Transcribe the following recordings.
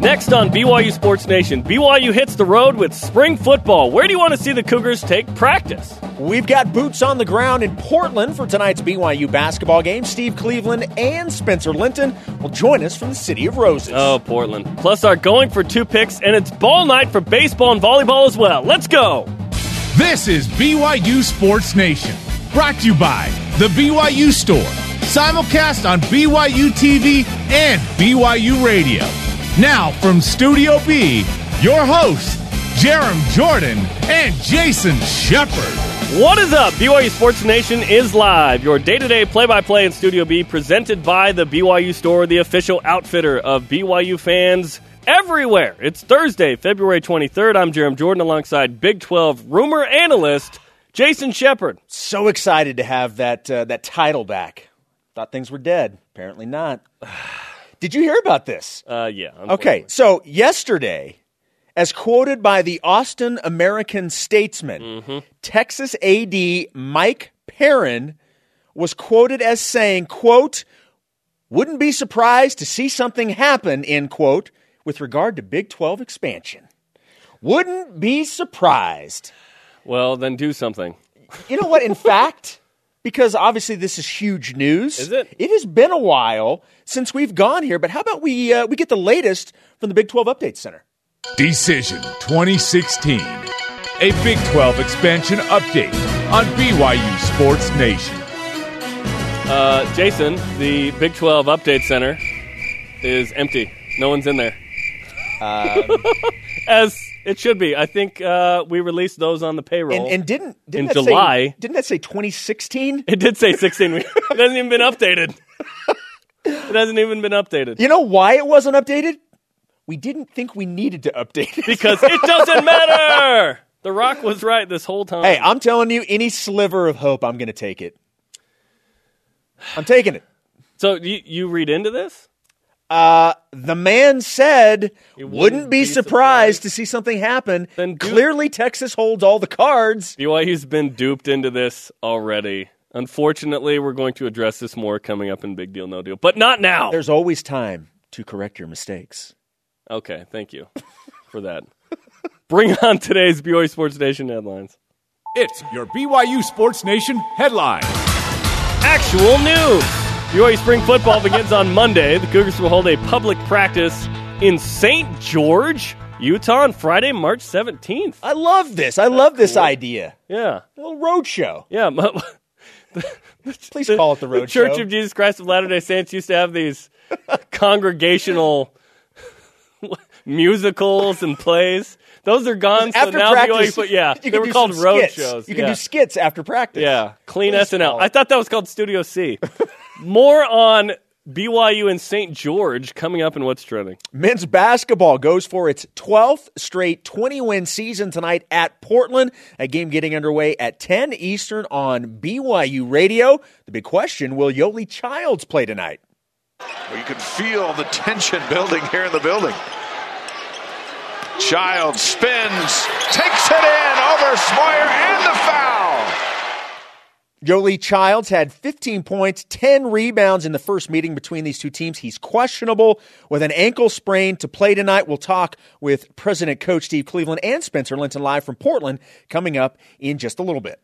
Next on BYU Sports Nation, BYU hits the road with spring football. Where do you want to see the Cougars take practice? We've got boots on the ground in Portland for tonight's BYU basketball game. Steve Cleveland and Spencer Linton will join us from the City of Roses. Oh, Portland. Plus, our going for two picks, and it's ball night for baseball and volleyball as well. Let's go. This is BYU Sports Nation, brought to you by The BYU Store, simulcast on BYU TV and BYU Radio. Now, from Studio B, your hosts, Jarom Jordan and Jason Shepard. What is up? BYU Sports Nation is live. Your day to day play by play in Studio B, presented by the BYU Store, the official outfitter of BYU fans everywhere. It's Thursday, February 23rd. I'm Jarom Jordan alongside Big 12 rumor analyst Jason Shepard. So excited to have that uh, that title back. Thought things were dead. Apparently not. Did you hear about this? Uh, yeah. Okay, so yesterday, as quoted by the Austin American Statesman, Mm-hmm. Texas AD Mike Perrin was quoted as saying, quote, wouldn't be surprised to see something happen, end quote, with regard to Big 12 expansion. Wouldn't be surprised. Well, then do something. You know what? In fact, because obviously this is huge news. Is it? It has been a while since we've gone here, but how about we uh, we get the latest from the Big 12 Update Center? Decision 2016, a Big 12 expansion update on BYU Sports Nation. Uh, Jason, the Big 12 Update Center is empty. No one's in there. Um, As it should be. I think uh, we released those on the payroll. And, and didn't, didn't In that July. Say, didn't that say 2016? it did say 16 weeks. it hasn't even been updated. it hasn't even been updated. You know why it wasn't updated? We didn't think we needed to update it. Because it doesn't matter. The Rock was right this whole time. hey, I'm telling you, any sliver of hope, I'm going to take it. I'm taking it. so you, you read into this? Uh, the man said, wouldn't wouldn't, be, be surprised, surprised. to see something happen. Then do- Clearly, Texas holds all the cards. BYU's been duped into this already. Unfortunately, we're going to address this more coming up in Big Deal No Deal, but not now. There's always time to correct your mistakes. Okay, thank you for that. Bring on today's BYU Sports Nation headlines. It's your BYU Sports Nation headline. Actual news. BYU spring football begins on Monday. The Cougars will hold a public practice in St. George, Utah on Friday, March 17th. I love this. I love this idea. Yeah. A little road show. Yeah. Please call it the road the Church show. of Jesus Christ of Latter day Saints used to have these congregational musicals and plays. Those are gone. So after now practice, BYU, yeah, you they were called road skits. shows. You can yeah. do skits after practice. Yeah, clean Please SNL. call I thought that was called Studio C. More on BYU and St. George coming up in what's trending. Men's basketball goes for its 12th straight 20 win season tonight at Portland. A game getting underway at 10 Eastern on BYU Radio. The big question will Yoeli Childs play tonight? Well, you can feel the tension building here in the building. Child spins, takes it in over Smoyer and the foul. Yoeli Childs had 15 points, 10 rebounds in the first meeting between these two teams. He's questionable with an ankle sprain to play tonight. We'll talk with President Coach Steve Cleveland and Spencer Linton live from Portland coming up in just a little bit.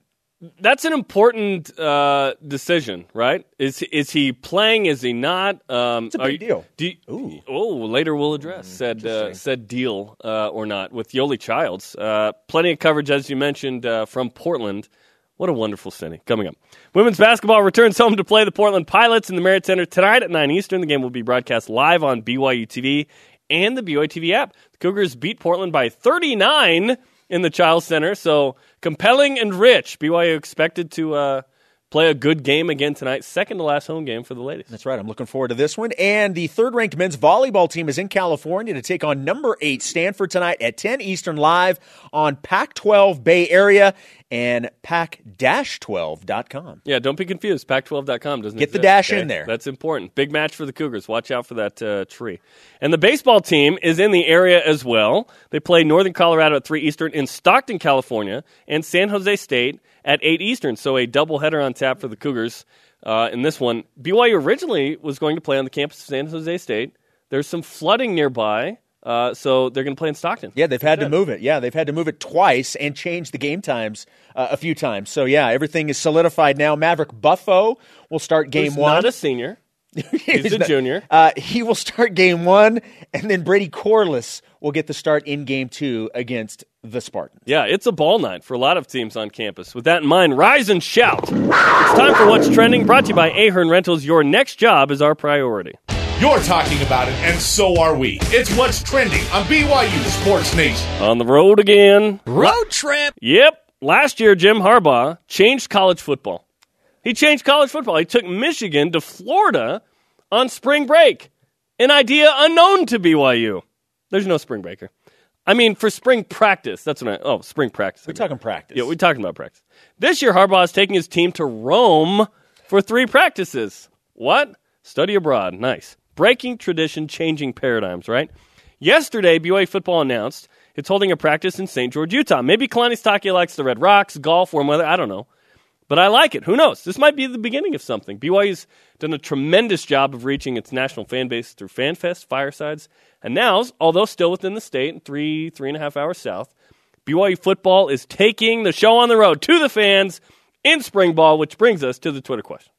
That's an important uh, decision, right? Is is he playing? Is he not? Um, it's a big deal. Do you, oh, later we'll address said uh, said deal uh, or not with Yoeli Childs. Uh, plenty of coverage, as you mentioned, uh, from Portland. What a wonderful city. Coming up. Women's basketball returns home to play the Portland Pilots in the Marriott Center tonight at 9 Eastern. The game will be broadcast live on BYU TV and the BYU TV app. The Cougars beat Portland by 39 in the Child Center, so compelling and rich. BYU expected to uh, play a good game again tonight. Second to last home game for the ladies. That's right. I'm looking forward to this one. And the third ranked men's volleyball team is in California to take on number eight Stanford tonight at 10 Eastern live on Pac 12 Bay Area and pac 12.com. Yeah, don't be confused. Pac12.com doesn't Get the exist, dash okay? in there. That's important. Big match for the Cougars. Watch out for that uh, tree. And the baseball team is in the area as well. They play Northern Colorado at 3 Eastern in Stockton, California, and San Jose State at 8 Eastern. So a doubleheader on tap for the Cougars uh, in this one. BYU originally was going to play on the campus of San Jose State. There's some flooding nearby. Uh, so they're going to play in Stockton. Yeah, they've had to move it. Yeah, they've had to move it twice and change the game times uh, a few times. So yeah, everything is solidified now. Maverick Buffo will start game Who's one. Not a senior. He's a junior. Uh, he will start game one, and then Brady Corliss will get the start in game two against the Spartans. Yeah, it's a ball night for a lot of teams on campus. With that in mind, rise and shout. It's time for What's Trending, brought to you by Ahern Rentals. Your next job is our priority. You're talking about it, and so are we. It's what's trending on BYU Sports Nation. On the road again. Road trip. Yep. Last year, Jim Harbaugh changed college football. He changed college football. He took Michigan to Florida on spring break, an idea unknown to BYU. There's no spring breaker. I mean, for spring practice. That's what I. Oh, spring practice. We're talking practice. Yeah, we're talking about practice. This year, Harbaugh is taking his team to Rome for three practices. What? Study abroad. Nice. Breaking tradition, changing paradigms, right? Yesterday, BYU football announced it's holding a practice in St. George, Utah. Maybe Kalani Sitake likes the Red Rocks, golf, warm weather. I don't know. But I like it. Who knows? This might be the beginning of something. BYU's done a tremendous job of reaching its national fan base through FanFest, Firesides, and now, although still within the state, three, three and a half hours south, BYU football is taking the show on the road to the fans in spring ball, which brings us to the Twitter question.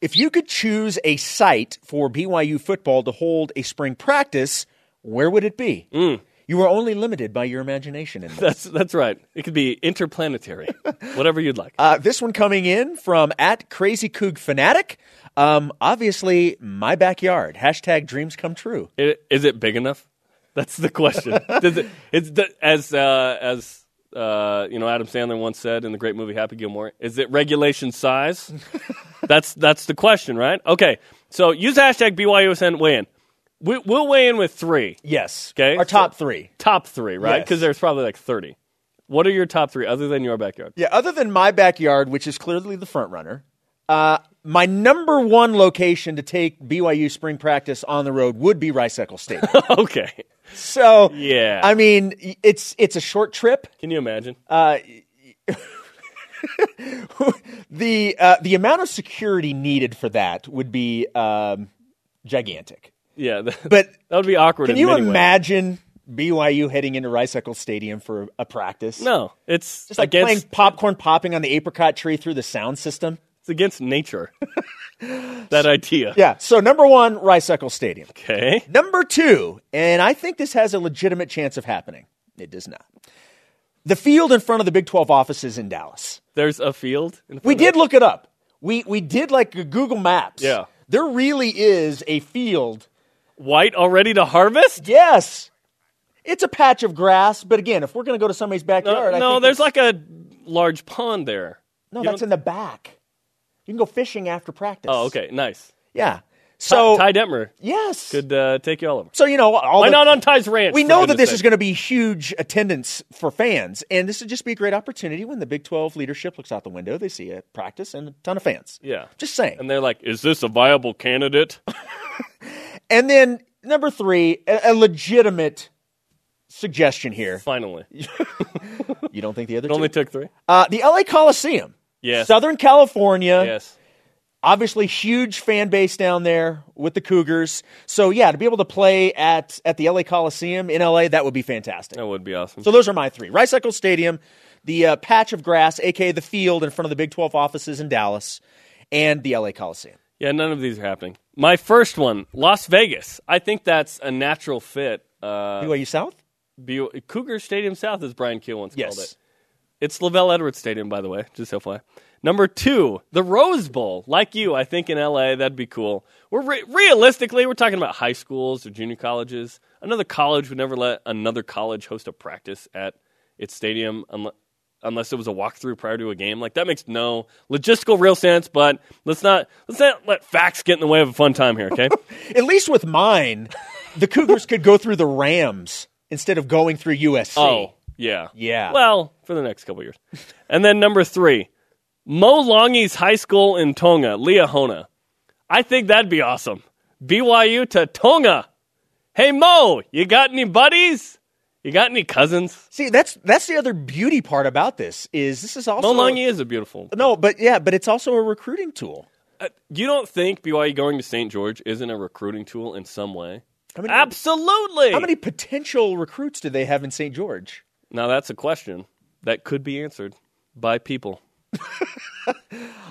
If you could choose a site for BYU football to hold a spring practice, where would it be? Mm. You are only limited by your imagination in this. That's that's right. It could be interplanetary, whatever you'd like. Uh, this one coming in from at Crazy Coog Fanatic. Um, obviously, my backyard. Hashtag dreams come true. I- Is it big enough? That's the question. Does it? It's the, as uh, as uh, you know, Adam Sandler once said in the great movie Happy Gilmore. Is it regulation size? that's that's the question, right? Okay, so use hashtag BYUSN weigh in. We, we'll weigh in with three Yes. Okay, Our so- top three. top three, right? Yes. Because there's probably like thirty. What are your top three other than your backyard? Yeah, other than my backyard, which is clearly the front runner, uh, my number one location to take BYU spring practice on the road would be Rice Eccles Stadium. okay, so, Yeah. I mean, it's it's a short trip. can you imagine? the uh, the amount of security needed for that would be um, gigantic. yeah, that, But that would be awkward. can in you many ways. imagine BYU heading into Rice Eccles Stadium for a practice? No, it's Just like against playing popcorn popping on the apricot tree through the sound system. It's against nature. that idea. Yeah. So number one, Rice Eccles Stadium. Okay. Number two, and I think this has a legitimate chance of happening. It does not. The field in front of the Big 12 offices in Dallas. There's a field. In front We did it? look it up. We we did like Google Maps. Yeah. There really is a field. white already to harvest. Yes. It's a patch of grass, but again, if we're going to go to somebody's No, backyard, I no think there's like a large pond there. no. you That's don't- in the back. You can go fishing after practice. Oh, okay, nice. Yeah. So Ty Detmer yes. could uh, take you all over. So you know, all Why the- not on Ty's ranch? We know that this is going to be huge attendance for fans, and this would just be a great opportunity when the Big 12 leadership looks out the window. They see a practice and a ton of fans. Yeah. Just saying. And they're like, "Is this a viable candidate?" And then number three, a, a legitimate suggestion here. Finally, You don't think the other it only took three. Uh, the LA Coliseum. Yes. Southern California. Yes. Obviously, huge fan base down there with the Cougars. So yeah, to be able to play at at the LA Coliseum in LA, that would be fantastic. That would be awesome. So those are my three: Rice Eccles Stadium, the uh, patch of grass, aka the field in front of the Big Twelve offices in Dallas, and the LA Coliseum. yeah, none of these are happening. My first one, Las Vegas. I think that's a natural fit. Uh, BYU South. B- Cougar Stadium South, as Brian Keel once Yes. called it. It's LaVell Edwards Stadium, by the way, just FYI. Number two, the Rose Bowl. Like you, I think in LA, that'd be cool. We're re- realistically, we're talking about high schools or junior colleges. Another college would never let another college host a practice at its stadium unless, unless it was a walkthrough prior to a game. Like that makes no logistical real sense. But let's not let's not let facts get in the way of a fun time here. Okay. At least with mine, the Cougars could go through the Rams instead of going through USC. Oh, yeah. Yeah. Well, for the next couple years. And then number three, Mo Langi's High School in Tonga, Liahona. I think that'd be awesome. BYU to Tonga. Hey, Mo, you got any buddies? You got any cousins? See, that's that's the other beauty part about this is this is also Mo Langi is a beautiful. no, but yeah, but it's also a recruiting tool. Uh, you don't think BYU going to St. George isn't a recruiting tool in some way? How many, Absolutely. how many potential recruits do they have in St. George? Now that's a question that could be answered by people.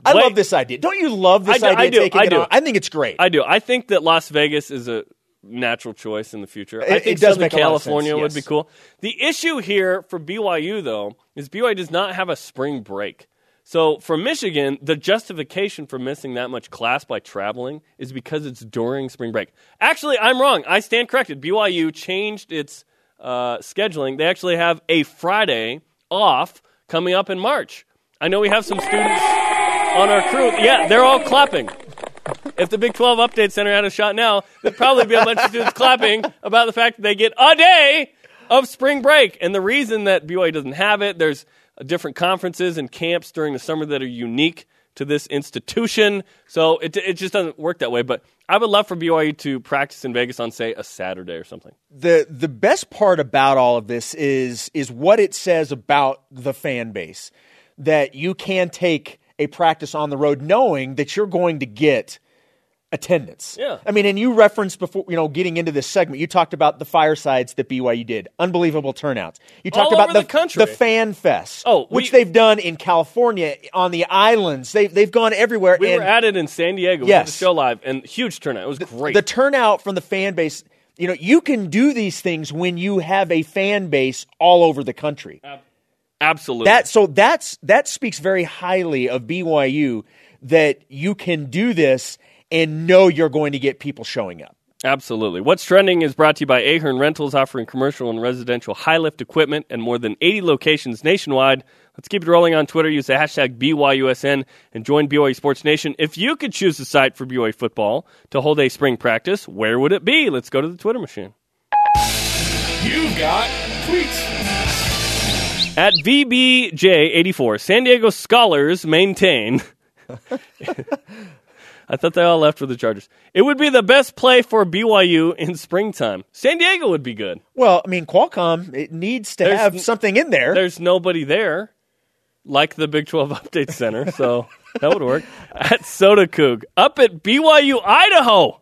I love this idea. Don't you love this I do- idea? I do, I do. I think it's great. I do. I think that Las Vegas is a natural choice in the future. I It- think it does Southern make a lot of California sense, would be cool. The issue here for BYU though is BYU does not have a spring break. So for Michigan, the justification for missing that much class by traveling is because it's during spring break. Actually, I'm wrong. I stand corrected. BYU changed its uh, scheduling. They actually have a Friday off coming up in March. I know we have some students on our crew. Yeah, they're all clapping. If the Big 12 Update Center had a shot now, there'd probably be a bunch of students clapping about the fact that they get a day of spring break. And the reason that BYU doesn't have it, there's different conferences and camps during the summer that are unique to this institution. So it, it just doesn't work that way. But I would love for BYU to practice in Vegas on, say, a Saturday or something. the the best part about all of this is is what it says about the fan base that you can take a practice on the road knowing that you're going to get attendance. Yeah. I mean, and you referenced before, you know, getting into this segment, you talked about the firesides that BYU did. Unbelievable turnouts. You talked All about the, the country. the fan fest, Oh, we- which they've done in California, on the islands. They've, they've gone everywhere. We and were at it in San Diego. We Yes. did the show live, and huge turnout. It was great. the turnout from the fan base, you know, you can do these things when you have a fan base all over the country. Absolutely. That so that's that speaks very highly of BYU that you can do this and know you're going to get people showing up. Absolutely. What's Trending is brought to you by Ahern Rentals, offering commercial and residential high lift equipment and more than 80 locations nationwide. Let's keep it rolling on Twitter. Use the hashtag BYUSN and join BYU Sports Nation. If you could choose a site for BYU football to hold a spring practice, where would it be? Let's go to the Twitter machine. You've got tweets. At VBJ84, San Diego scholars maintain. I thought they all left for the Chargers. It would be the best play for BYU in springtime. San Diego would be good. Well, I mean, Qualcomm it needs to There's have something in there. There's nobody there, like the Big 12 Update Center, so that would work. At Soda Coog, up at BYU, Idaho.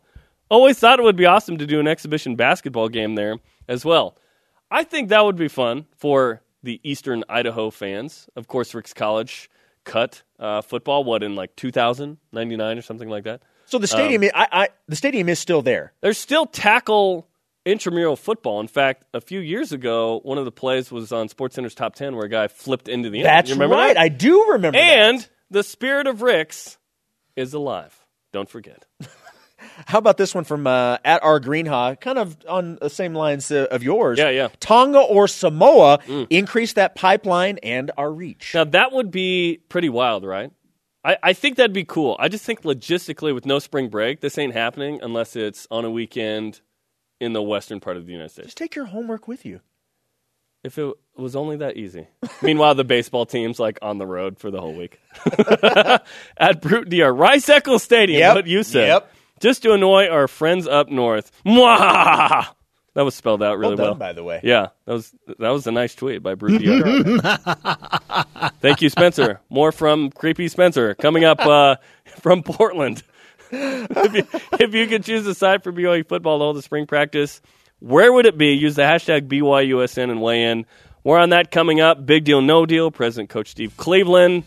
Always thought it would be awesome to do an exhibition basketball game there as well. I think that would be fun for the Eastern Idaho fans. Of course, Ricks College cut uh, football, what, in like 2000, 99 or something like that? so the stadium, um, I, I, the stadium is still there. There's still tackle intramural football. In fact, a few years ago, one of the plays was on SportsCenter's top 10 where a guy flipped into the end. That's right. that? I do remember. that. And the spirit of Rick's is alive. Don't forget. How about this one from uh, at our Greenhaw, kind of on the same lines uh, of yours? Yeah, yeah. Tonga or Samoa increase that pipeline and our reach. Now, that would be pretty wild, right? I, I think that'd be cool. I just think logistically, with no spring break, this ain't happening unless it's on a weekend in the western part of the United States. Just take your homework with you. If it was only that easy. Meanwhile, the baseball team's like on the road for the whole week. At Brute Deer, Rice Eccles Stadium, Yep, what you said. yep. Just to annoy our friends up north. Mwah! That was spelled out really well well. by the way. Yeah, that was that was a nice tweet by Brute Deer. Thank you, Spencer. More from Creepy Spencer coming up uh, from Portland. if, you, if you could choose a site for BYU football to hold the spring practice, where would it be? Use the hashtag BYUSN and weigh in. More on that coming up. Big deal, no deal. President Coach Steve Cleveland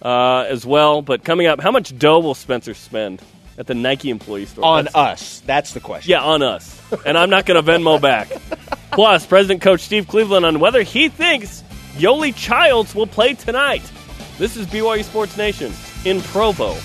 uh, as well. But coming up, how much dough will Spencer spend at the Nike employee store? On That's- us. That's the question. yeah, on us. And I'm not going to Venmo back. Plus, President Coach Steve Cleveland on whether he thinks Yoeli Childs will play tonight. This is BYU Sports Nation in Provo.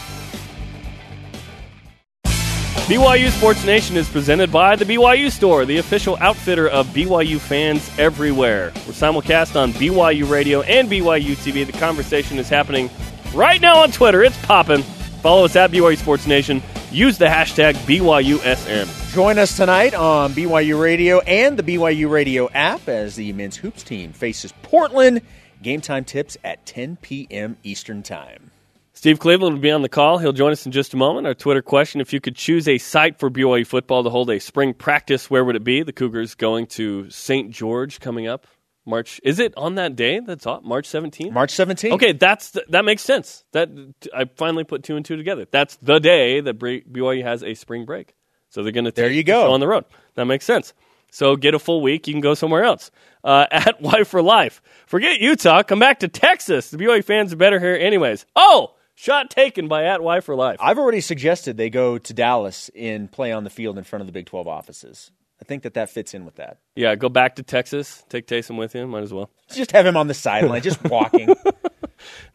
BYU Sports Nation is presented by the BYU Store, the official outfitter of BYU fans everywhere. We're simulcast on BYU Radio and BYU TV. The conversation is happening right now on Twitter. It's popping. Follow us at BYU Sports Nation. Use the hashtag BYUSN. Join us tonight on BYU Radio and the BYU Radio app as the men's hoops team faces Portland. Game time tips at 10 p.m. Eastern Time. Steve Cleveland will be on the call. He'll join us in just a moment. Our Twitter question if you could choose a site for BYU football to hold a spring practice, where would it be? The Cougars going to St. George coming up. March is it on that day? That's all, March 17th? March 17th. Okay, that's the, that makes sense. That I finally put two and two together. That's the day that BYU has a spring break. So they're going to There you go. on the road. That makes sense. So get a full week. You can go somewhere else. Uh, at Wife for Life. Forget Utah. Come back to Texas. The BYU fans are better here, anyways. Oh, shot taken by at Wife for Life. I've already suggested they go to Dallas and play on the field in front of the Big 12 offices. I think that that fits in with that. Yeah, go back to Texas. Take Taysom with you. Might as well. Just have him on the sideline, just walking.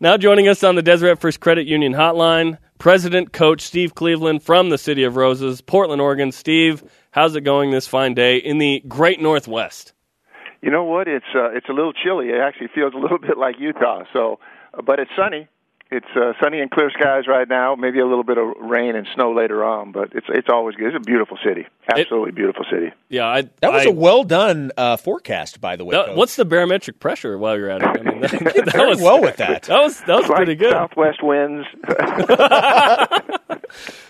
Now joining us on the Deseret First Credit Union Hotline, President Coach Steve Cleveland from the City of Roses, Portland, Oregon. Steve, how's it going this fine day in the Great Northwest? You know what? It's uh, it's a little chilly. It actually feels a little bit like Utah. So, but it's sunny. It's uh, sunny and clear skies right now. Maybe a little bit of rain and snow later on, but it's it's always good. It's a beautiful city. Absolutely it, beautiful city. Yeah, I, that was I, a well done uh, forecast, by the way. That, what's the barometric pressure while you're at it? I mean, that, that very was, well with that. That was that was like pretty good. Southwest winds.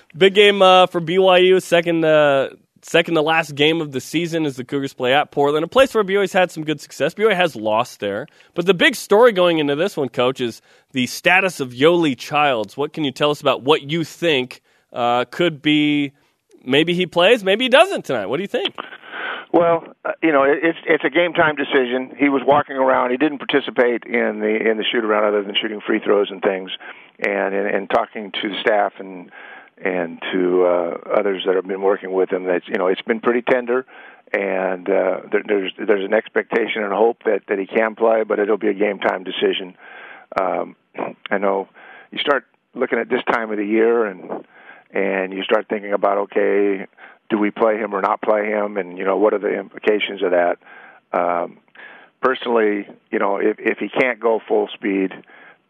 Big game uh, for BYU. Second uh, Second to last game of the season as the Cougars play at Portland, a place where BYU's had some good success. BYU has lost there. But the big story going into this one, Coach, is the status of Yoeli Childs. What can you tell us about what you think uh, could be maybe he plays, maybe he doesn't tonight? What do you think? Well, uh, you know, it's it's a game time decision. He was walking around. He didn't participate in the in the shoot around other than shooting free throws and things, and and, and talking to the staff and and to uh, others that have been working with him that you know it's been pretty tender and uh, there, there's there's an expectation and hope that that he can play but it'll be a game time decision. Um, I know you start looking at this time of the year and and you start thinking about okay do we play him or not play him? And you know what are the implications of that? Um, personally you know if if he can't go full speed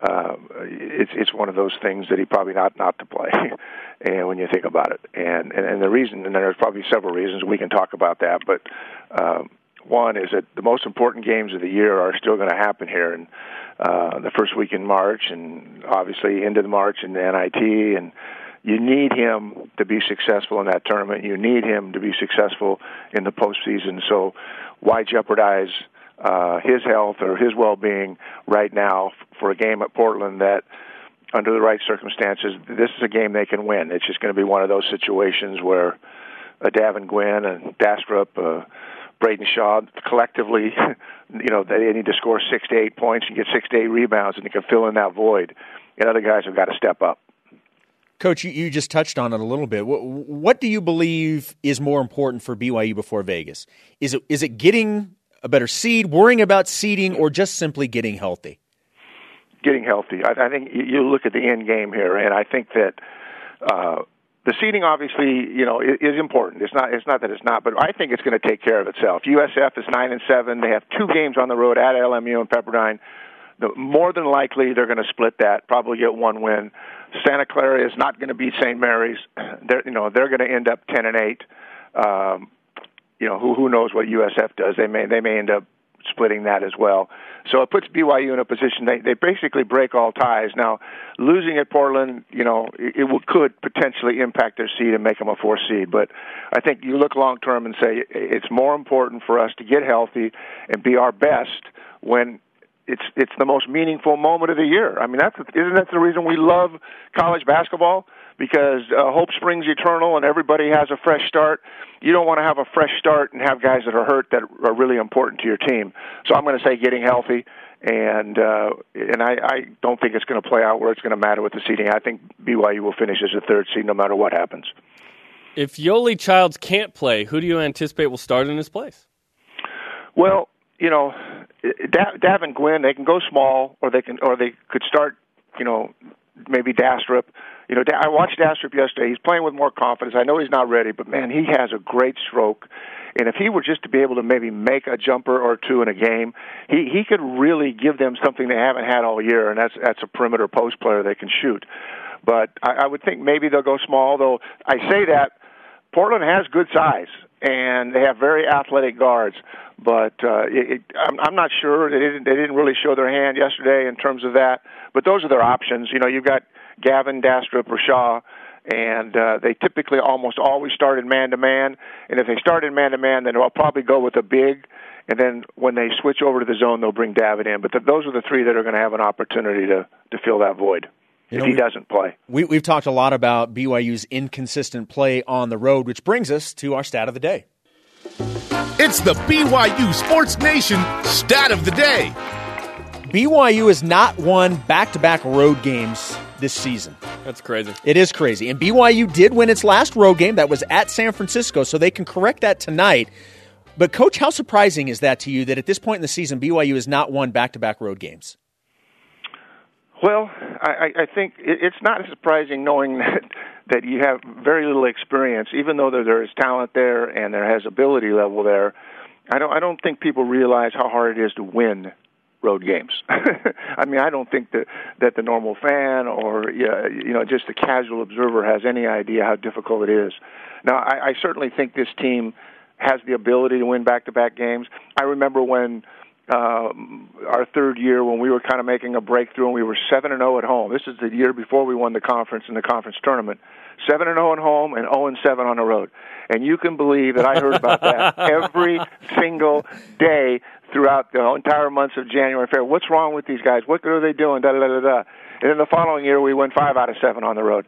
uh, it's it's one of those things that he probably not not to play, and when you think about it, and, and and the reason, and there's probably several reasons we can talk about that, but um, one is that the most important games of the year are still going to happen here, and uh, the first week in March, and obviously into the March and the NIT, and you need him to be successful in that tournament. You need him to be successful in the postseason. So, why jeopardize? uh, his health or his well-being right now for a game at Portland that under the right circumstances this is a game they can win it's just going to be one of those situations where uh, Davin Guinn and Dastrup uh, Braden Shaw collectively you know they need to score 6 to 8 points and get 6 to 8 rebounds and they can fill in that void and other guys have got to step up Coach, you, you just touched on it a little bit. What, what do you believe is more important for BYU before Vegas? Is it is it getting a better seed, worrying about seeding, or just simply getting healthy? Getting healthy. I, I think you look at the end game here, and I think that uh, the seeding obviously, you know, is, is important. It's not. It's not that it's not, but I think it's going to take care of itself. USF is nine and seven. They have two games on the road at LMU and Pepperdine. The, more than likely, they're going to split that. Probably get one win. Santa Clara is not going to beat St. Mary's. They're, you know, they're going to end up ten and eight. Um, you know, who who knows what USF does? They may they may end up splitting that as well. So it puts BYU in a position they they basically break all ties. Now, losing at Portland, you know, it, it could potentially impact their seed and make them a four seed. But I think you look long term and say it's more important for us to get healthy and be our best when it's it's the most meaningful moment of the year. I mean, that's isn't that the reason we love college basketball? Because uh, hope springs eternal and everybody has a fresh start. You don't want to have a fresh start and have guys that are hurt that are really important to your team. So I'm going to say getting healthy, and uh, and I, I don't think it's going to play out where it's going to matter with the seeding. I think BYU will finish as a third seed no matter what happens. If Yoeli Childs can't play, who do you anticipate will start in his place? Well, you know, da- Davin Guinn, they can go small, or they can, or they could start, you know, maybe Dastrup you know, I watched Dastrup yesterday. He's playing with more confidence. I know he's not ready, but man, he has a great stroke. And if he were just to be able to maybe make a jumper or two in a game, he he could really give them something they haven't had all year, and that's that's a perimeter post player they can shoot. But I, I would think maybe they'll go small. Though I say that Portland has good size and they have very athletic guards. But uh, it, it, I'm, I'm not sure they didn't they didn't really show their hand yesterday in terms of that. But those are their options. You know, you've got Gavin, Dastrup, or Shaw, and uh, they typically almost always start in man to man. And if they start in man to man, then they'll probably go with a big. And then when they switch over to the zone, they'll bring David in. But th- those are the three that are going to have an opportunity to to fill that void. You if know, he doesn't play, we, we've talked a lot about BYU's inconsistent play on the road, which brings us to our stat of the day. It's the BYU Sports Nation stat of the day. BYU has not won back to back road games this season. That's crazy. It is crazy. And BYU did win its last road game. That was at San Francisco, so they can correct that tonight. But, Coach, how surprising is that to you that at this point in the season, BYU has not won back to back road games? Well, I, I think it's not surprising knowing that that you have very little experience, even though there, there is talent there and there has ability level there. I don't I don't think people realize how hard it is to win road games. I mean, I don't think that that the normal fan or you know just the casual observer has any idea how difficult it is. Now, I, I certainly think this team has the ability to win back-to-back games. I remember when uh, our third year when we were kind of making a breakthrough and we were seven and zero oh at home. This is the year before we won the conference in the conference tournament. Seven and zero oh at home and zero and seven on the road. And you can believe that I heard about that every single day throughout the entire months of January. Fair. What's wrong with these guys? What are they doing? Da da da da. And then the following year we went five out of seven on the road.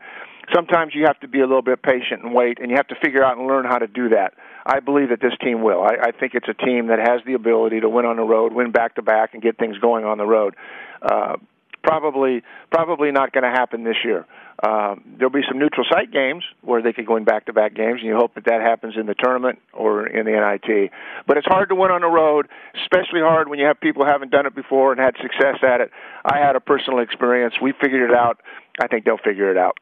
Sometimes you have to be a little bit patient and wait, and you have to figure out and learn how to do that. I believe that this team will. I, I think it's a team that has the ability to win on the road, win back to back, and get things going on the road. Uh, probably, probably not going to happen this year. Uh, there'll be some neutral site games where they could go in back-to-back games, and you hope that that happens in the tournament or in the NIT. But it's hard to win on the road, especially hard when you have people who haven't done it before and had success at it. I had a personal experience. We figured it out. I think they'll figure it out.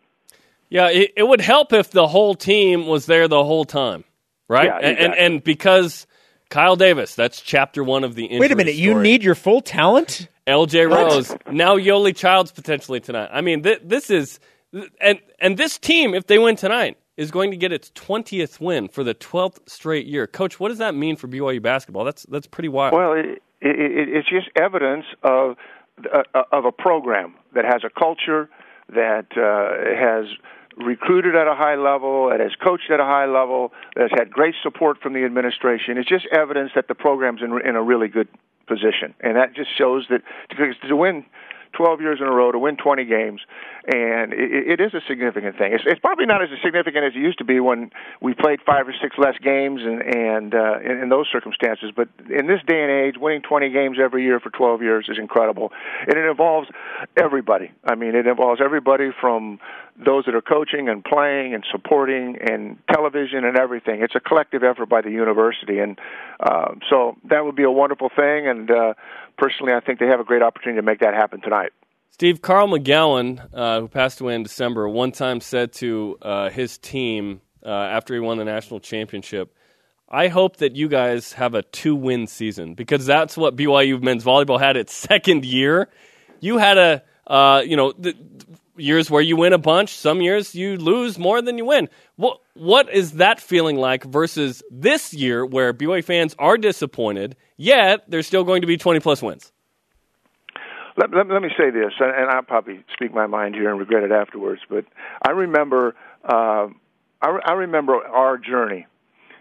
Yeah, it, it would help if the whole team was there the whole time right? Yeah, exactly. and, and, and because Kyle Davis, that's chapter one of the. Wait a minute, story. you need your full talent. L.J. Rose, now Yoeli Childs potentially tonight. I mean, th- this is and and this team, if they win tonight, is going to get its twentieth win for the twelfth straight year. Coach, what does that mean for BYU basketball? That's that's pretty wild. Well, it, it, it's just evidence of uh, of a program that has a culture that uh, has recruited at a high level, that has coached at a high level, that has had great support from the administration. It's just evidence that the program's in, in a really good position, and that just shows that to win 12 years in a row to win 20 games, and it, it is a significant thing. It's, it's probably not as significant as it used to be when we played five or six less games and and uh, in, in those circumstances. But in this day and age, winning 20 games every year for 12 years is incredible, and it involves everybody. I mean, it involves everybody from those that are coaching and playing and supporting and television and everything. It's a collective effort by the university, and uh, so that would be a wonderful thing. And uh, personally, I think they have a great opportunity to make that happen tonight. Steve Carl McGown, uh, who passed away in December, one time said to uh, his team uh, after he won the national championship, I hope that you guys have a two win season because that's what BYU men's volleyball had its second year. You had a, uh, you know, the, years where you win a bunch, some years you lose more than you win. What, what is that feeling like versus this year where BYU fans are disappointed, yet there's still going to be 20 plus wins? Let, let, let me say this, and I'll probably speak my mind here and regret it afterwards. But I remember, uh, I, I remember our journey,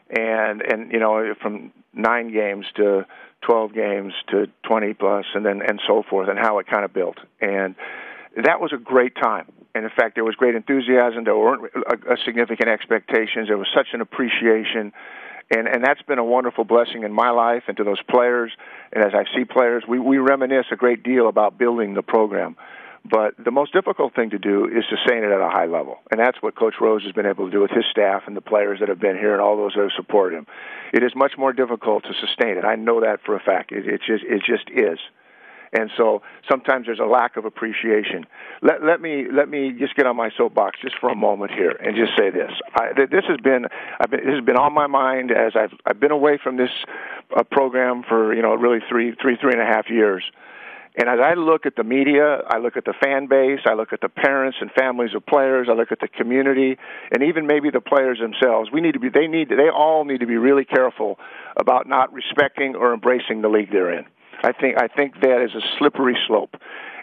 and and you know from nine games to twelve games to twenty plus, and then and so forth, and how it kind of built. And that was a great time. And in fact, there was great enthusiasm. There weren't a, a significant expectations. There was such an appreciation and and that's been a wonderful blessing in my life and to those players. And as I see players, we we reminisce a great deal about building the program. But the most difficult thing to do is sustain it at a high level, and that's what Coach Rose has been able to do with his staff and the players that have been here and all those that have supported him. It is much more difficult to sustain it. I know that for a fact. It, it just it just is and so sometimes there's a lack of appreciation. Let, let me let me just get on my soapbox just for a moment here and just say this. I, this has been, I've been this has been on my mind as I've I've been away from this uh, program for you know really three three three and a half years. And as I look at the media, I look at the fan base, I look at the parents and families of players, I look at the community, and even maybe the players themselves. We need to be they need they all need to be really careful about not respecting or embracing the league they're in. I think I think that is a slippery slope,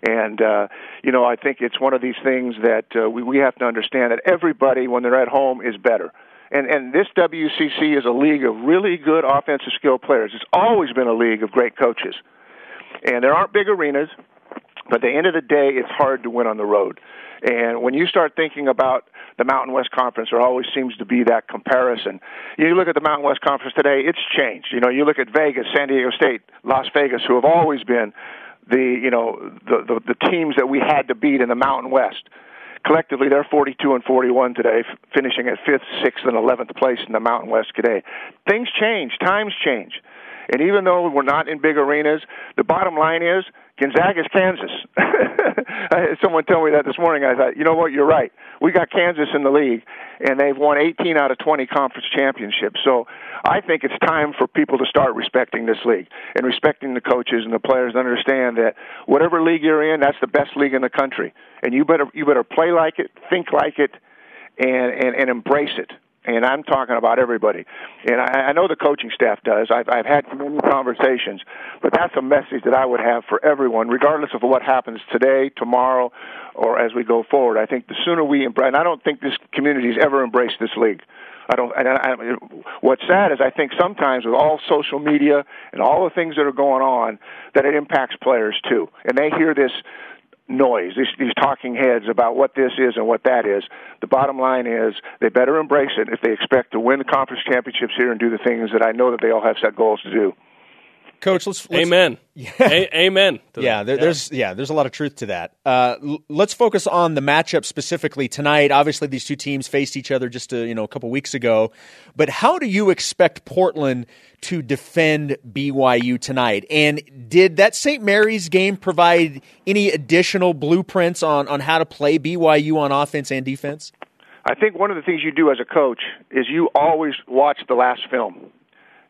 and uh, you know I think it's one of these things that uh, we we have to understand that everybody when they're at home is better. And and this WCC is a league of really good offensive skill players. It's always been a league of great coaches, and there aren't big arenas But at the end of the day, it's hard to win on the road. And when you start thinking about the Mountain West Conference, there always seems to be that comparison. You look at the Mountain West Conference today; it's changed. You know, you look at Vegas, San Diego State, Las Vegas, who have always been the you know the the, the teams that we had to beat in the Mountain West. Collectively, they're 42 and 41 today, finishing at fifth, sixth, and 11th place in the Mountain West today. Things change, times change, and even though we're not in big arenas, the bottom line is Gonzaga's Kansas. Someone told me that this morning. I thought, you know what, you're right. We got Kansas in the league, and they've won 18 out of 20 conference championships. So I think it's time for people to start respecting this league and respecting the coaches and the players. And understand that whatever league you're in, that's the best league in the country, and you better you better play like it, think like it, and and, and embrace it and I'm talking about everybody. And I, I know the coaching staff does. I've, I've had many conversations, but that's a message that I would have for everyone, regardless of what happens today, tomorrow, or as we go forward. I think the sooner we embrace, and I don't think this community has ever embraced this league. I don't. And I, what's sad is I think sometimes with all social media and all the things that are going on, that it impacts players too, and they hear this noise, these, these talking heads about what this is and what that is. The bottom line is they better embrace it if they expect to win the conference championships here and do the things that I know that they all have set goals to do. Coach, let's, let's amen. Yeah. A- amen. Yeah, there, yeah, there's yeah, there's a lot of truth to that. Uh, l- let's focus on the matchup specifically tonight. Obviously, these two teams faced each other just a, you know a couple weeks ago, but how do you expect Portland to defend BYU tonight? And did that St. Mary's game provide any additional blueprints on on how to play BYU on offense and defense? I think one of the things you do as a coach is you always watch the last film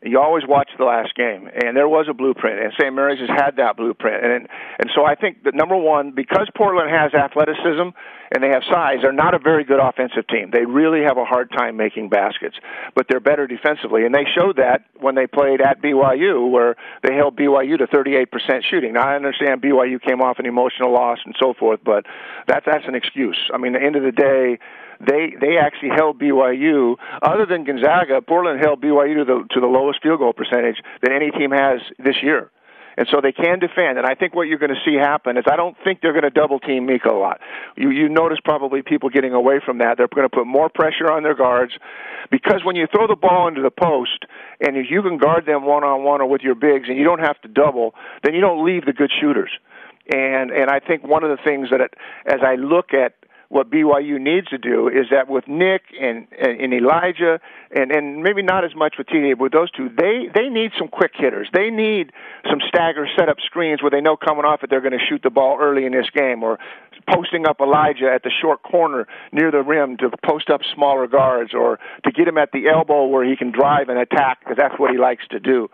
you always watch the last game, and there was a blueprint, and St. Mary's has had that blueprint, and and so I think that number one, because Portland has athleticism and they have size, they're not a very good offensive team. They really have a hard time making baskets, but they're better defensively, and they showed that when they played at BYU, where they held BYU to 38% shooting. Now I understand BYU came off an emotional loss and so forth, but that's that's an excuse. I mean, at the end of the day they they actually held BYU. Other than Gonzaga, Portland held BYU to the to the lowest field goal percentage that any team has this year. And so they can defend. And I think what you're going to see happen is I don't think they're going to double team Mika a lot. You you notice probably people getting away from that. They're going to put more pressure on their guards because when you throw the ball into the post and if you can guard them one on one or with your bigs and you don't have to double, then you don't leave the good shooters. And and I think one of the things that it, as I look at what BYU needs to do is that with Nick and and Elijah and and maybe not as much with TJ, but with those two, they they need some quick hitters. They need some stagger setup screens where they know coming off it they're going to shoot the ball early in this game, or posting up Elijah at the short corner near the rim to post up smaller guards, or to get him at the elbow where he can drive and attack because that's what he likes to do.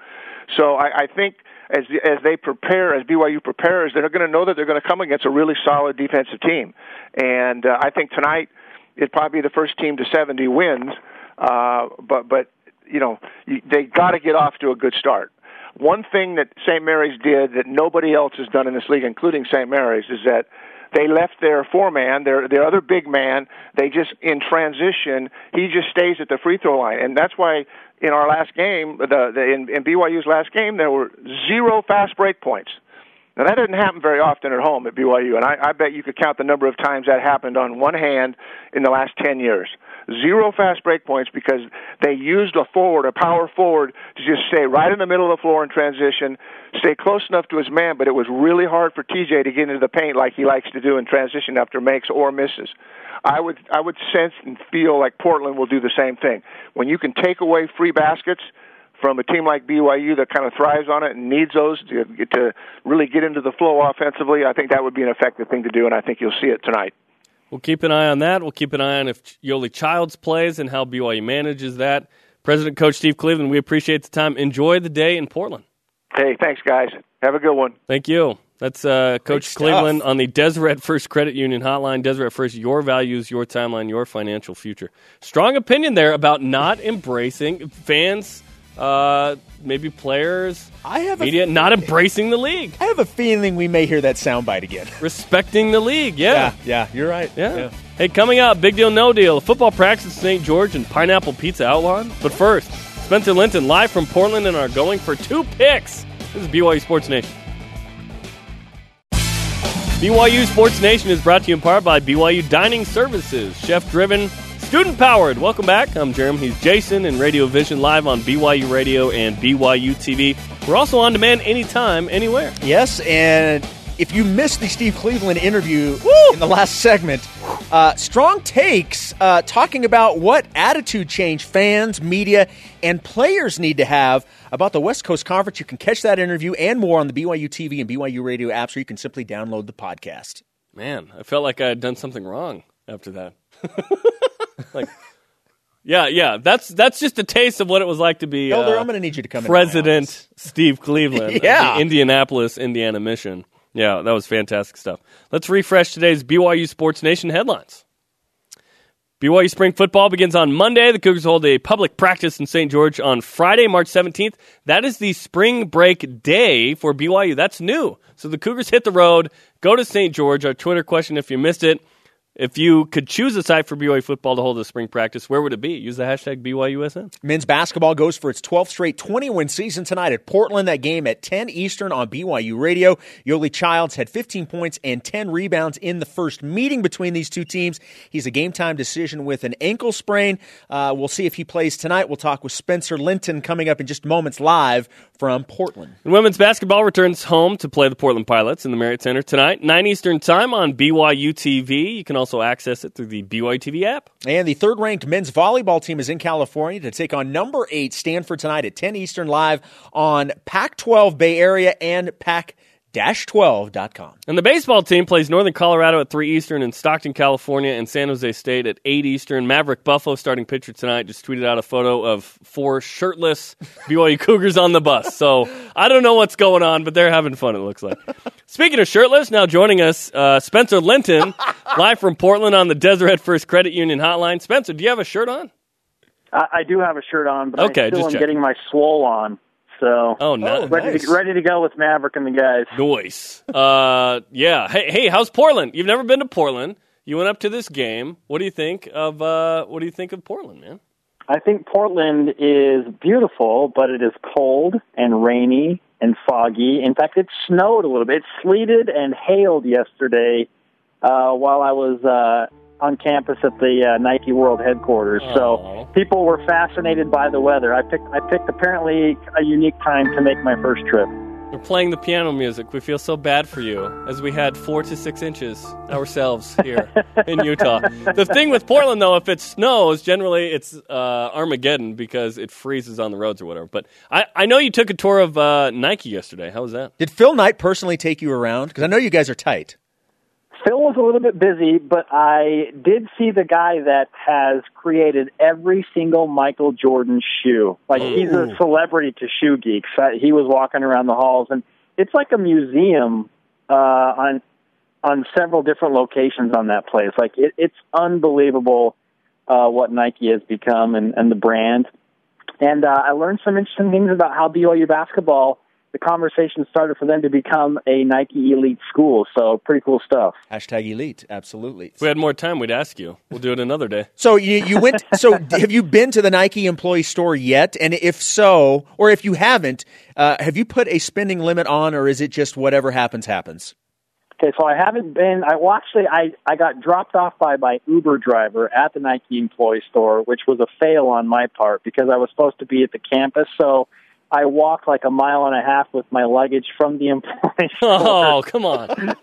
So I, I think as as they prepare, as BYU prepares, they're going to know that they're going to come against a really solid defensive team, and uh, I think tonight it'd probably be the first team to 70 wins. Uh, but but you know they got to get off to a good start. One thing that St. Mary's did that nobody else has done in this league, including St. Mary's, is that they left their four man, their their other big man. They just in transition, he just stays at the free throw line, and that's why in our last game, the, the in, in BYU's last game, there were zero fast break points. Now that doesn't happen very often at home at BYU, and I, I bet you could count the number of times that happened on one hand in the last ten years. Zero fast break points because they used a forward, a power forward, to just stay right in the middle of the floor in transition, stay close enough to his man, but it was really hard for TJ to get into the paint like he likes to do in transition after makes or misses. I would I would sense and feel like Portland will do the same thing. When you can take away free baskets from a team like BYU that kind of thrives on it and needs those to to really get into the flow offensively, I think that would be an effective thing to do, and I think you'll see it tonight. We'll keep an eye on that. We'll keep an eye on if Yoeli Childs plays and how BYU manages that. President Coach Steve Cleveland, we appreciate the time. Enjoy the day in Portland. Hey, thanks, guys. Have a good one. Thank you. That's uh, Coach Cleveland on the Deseret First Credit Union hotline. Deseret First, your values, your timeline, your financial future. Strong opinion there about not embracing fans, uh, maybe players, I have media, not embracing the league. I have a feeling we may hear that soundbite again. Respecting the league, yeah. Yeah, yeah you're right. Yeah. yeah. Hey, coming up, big deal, no deal. Football practice at St. George and Pineapple Pizza Outlawed. But first, Spencer Linton live from Portland and are going for two picks. This is BYU Sports Nation. BYU Sports Nation is brought to you in part by BYU Dining Services, chef driven, student powered. Welcome back. I'm Jeremy. He's Jason and Radio Vision live on BYU Radio and BYU TV. We're also on demand anytime, anywhere. Yes, and if you missed the Steve Cleveland interview in the last segment, uh, strong takes uh, talking about what attitude change fans, media, and players need to have about the West Coast Conference. You can catch that interview and more on the BYU TV and BYU Radio apps, or you can simply download the podcast. Man, I felt like I had done something wrong after that. like, yeah, yeah, that's that's just a taste of what it was like to be Elder, uh, I'm going to need you to come in. President Steve Cleveland Yeah. the Indianapolis, Indiana mission. Yeah, that was fantastic stuff. Let's refresh today's BYU Sports Nation headlines. BYU spring football begins on Monday. The Cougars hold a public practice in St. George on Friday, March 17th. That is the spring break day for BYU. That's new. So the Cougars hit the road, go to St. George. Our Twitter question, if you missed it, if you could choose a site for BYU football to hold a spring practice, where would it be? Use the hashtag BYUSN. Men's basketball goes for its 12th straight 20 win season tonight at Portland. That game at 10 Eastern on BYU Radio. Yoeli Childs had 15 points and 10 rebounds in the first meeting between these two teams. He's a game time decision with an ankle sprain. Uh, we'll see if he plays tonight. We'll talk with Spencer Linton coming up in just moments live from Portland. And women's basketball returns home to play the Portland Pilots in the Marriott Center tonight, 9 Eastern Time on BYU TV. You can also access it through the BYU TV app. And the third ranked men's volleyball team is in California to take on number eight Stanford tonight at 10 Eastern live on Pac 12 Bay Area and Pac 12.com. And the baseball team plays Northern Colorado at 3 Eastern and Stockton, California, and San Jose State at 8 Eastern. Maverick Buffo, starting pitcher tonight, just tweeted out a photo of four shirtless BYU Cougars on the bus. So I don't know what's going on, but they're having fun, it looks like. Speaking of shirtless, now joining us, uh, Spencer Linton, live from Portland on the Deseret First Credit Union hotline. Spencer, do you have a shirt on? I, I do have a shirt on, but Okay, I still just am checking. getting my swole on. So Oh, no. ready nice. to ready to go with Maverick and the guys. Noise. Uh, yeah. Hey, hey, how's Portland? You've never been to Portland. You went up to this game. What do you think of uh, what do you think of Portland, man? I think Portland is beautiful, but it is cold and rainy and foggy. In fact, it snowed a little bit. It sleeted and hailed yesterday uh, while I was uh, on campus at the uh, Nike World headquarters. Aw. So people were fascinated by the weather. I picked I picked apparently a unique time to make my first trip. We're playing the piano music. We feel so bad for you as we had four to six inches ourselves here in Utah. The thing with Portland, though, if it snows, generally it's uh, Armageddon because it freezes on the roads or whatever. But I, I know you took a tour of uh, Nike yesterday. How was that? Did Phil Knight personally take you around? Because I know you guys are tight. Phil was a little bit busy, but I did see the guy that has created every single Michael Jordan shoe. Like he's a celebrity to shoe geeks. He was walking around the halls, and it's like a museum uh, on on several different locations on that place. Like it, it's unbelievable uh, what Nike has become and, and the brand. And uh, I learned some interesting things about how BYU basketball. The conversation started for them to become a Nike elite school. So pretty cool stuff. Hashtag elite, absolutely. If we had more time, we'd ask you. We'll do it another day. So you, you went. So have you been to the Nike employee store yet? And if so, or if you haven't, uh, have you put a spending limit on, or is it just whatever happens happens? Okay, so I haven't been. I well, actually I I got dropped off by my Uber driver at the Nike employee store, which was a fail on my part because I was supposed to be at the campus. So I walked like a mile and a half with my luggage from the employee store Oh, come on.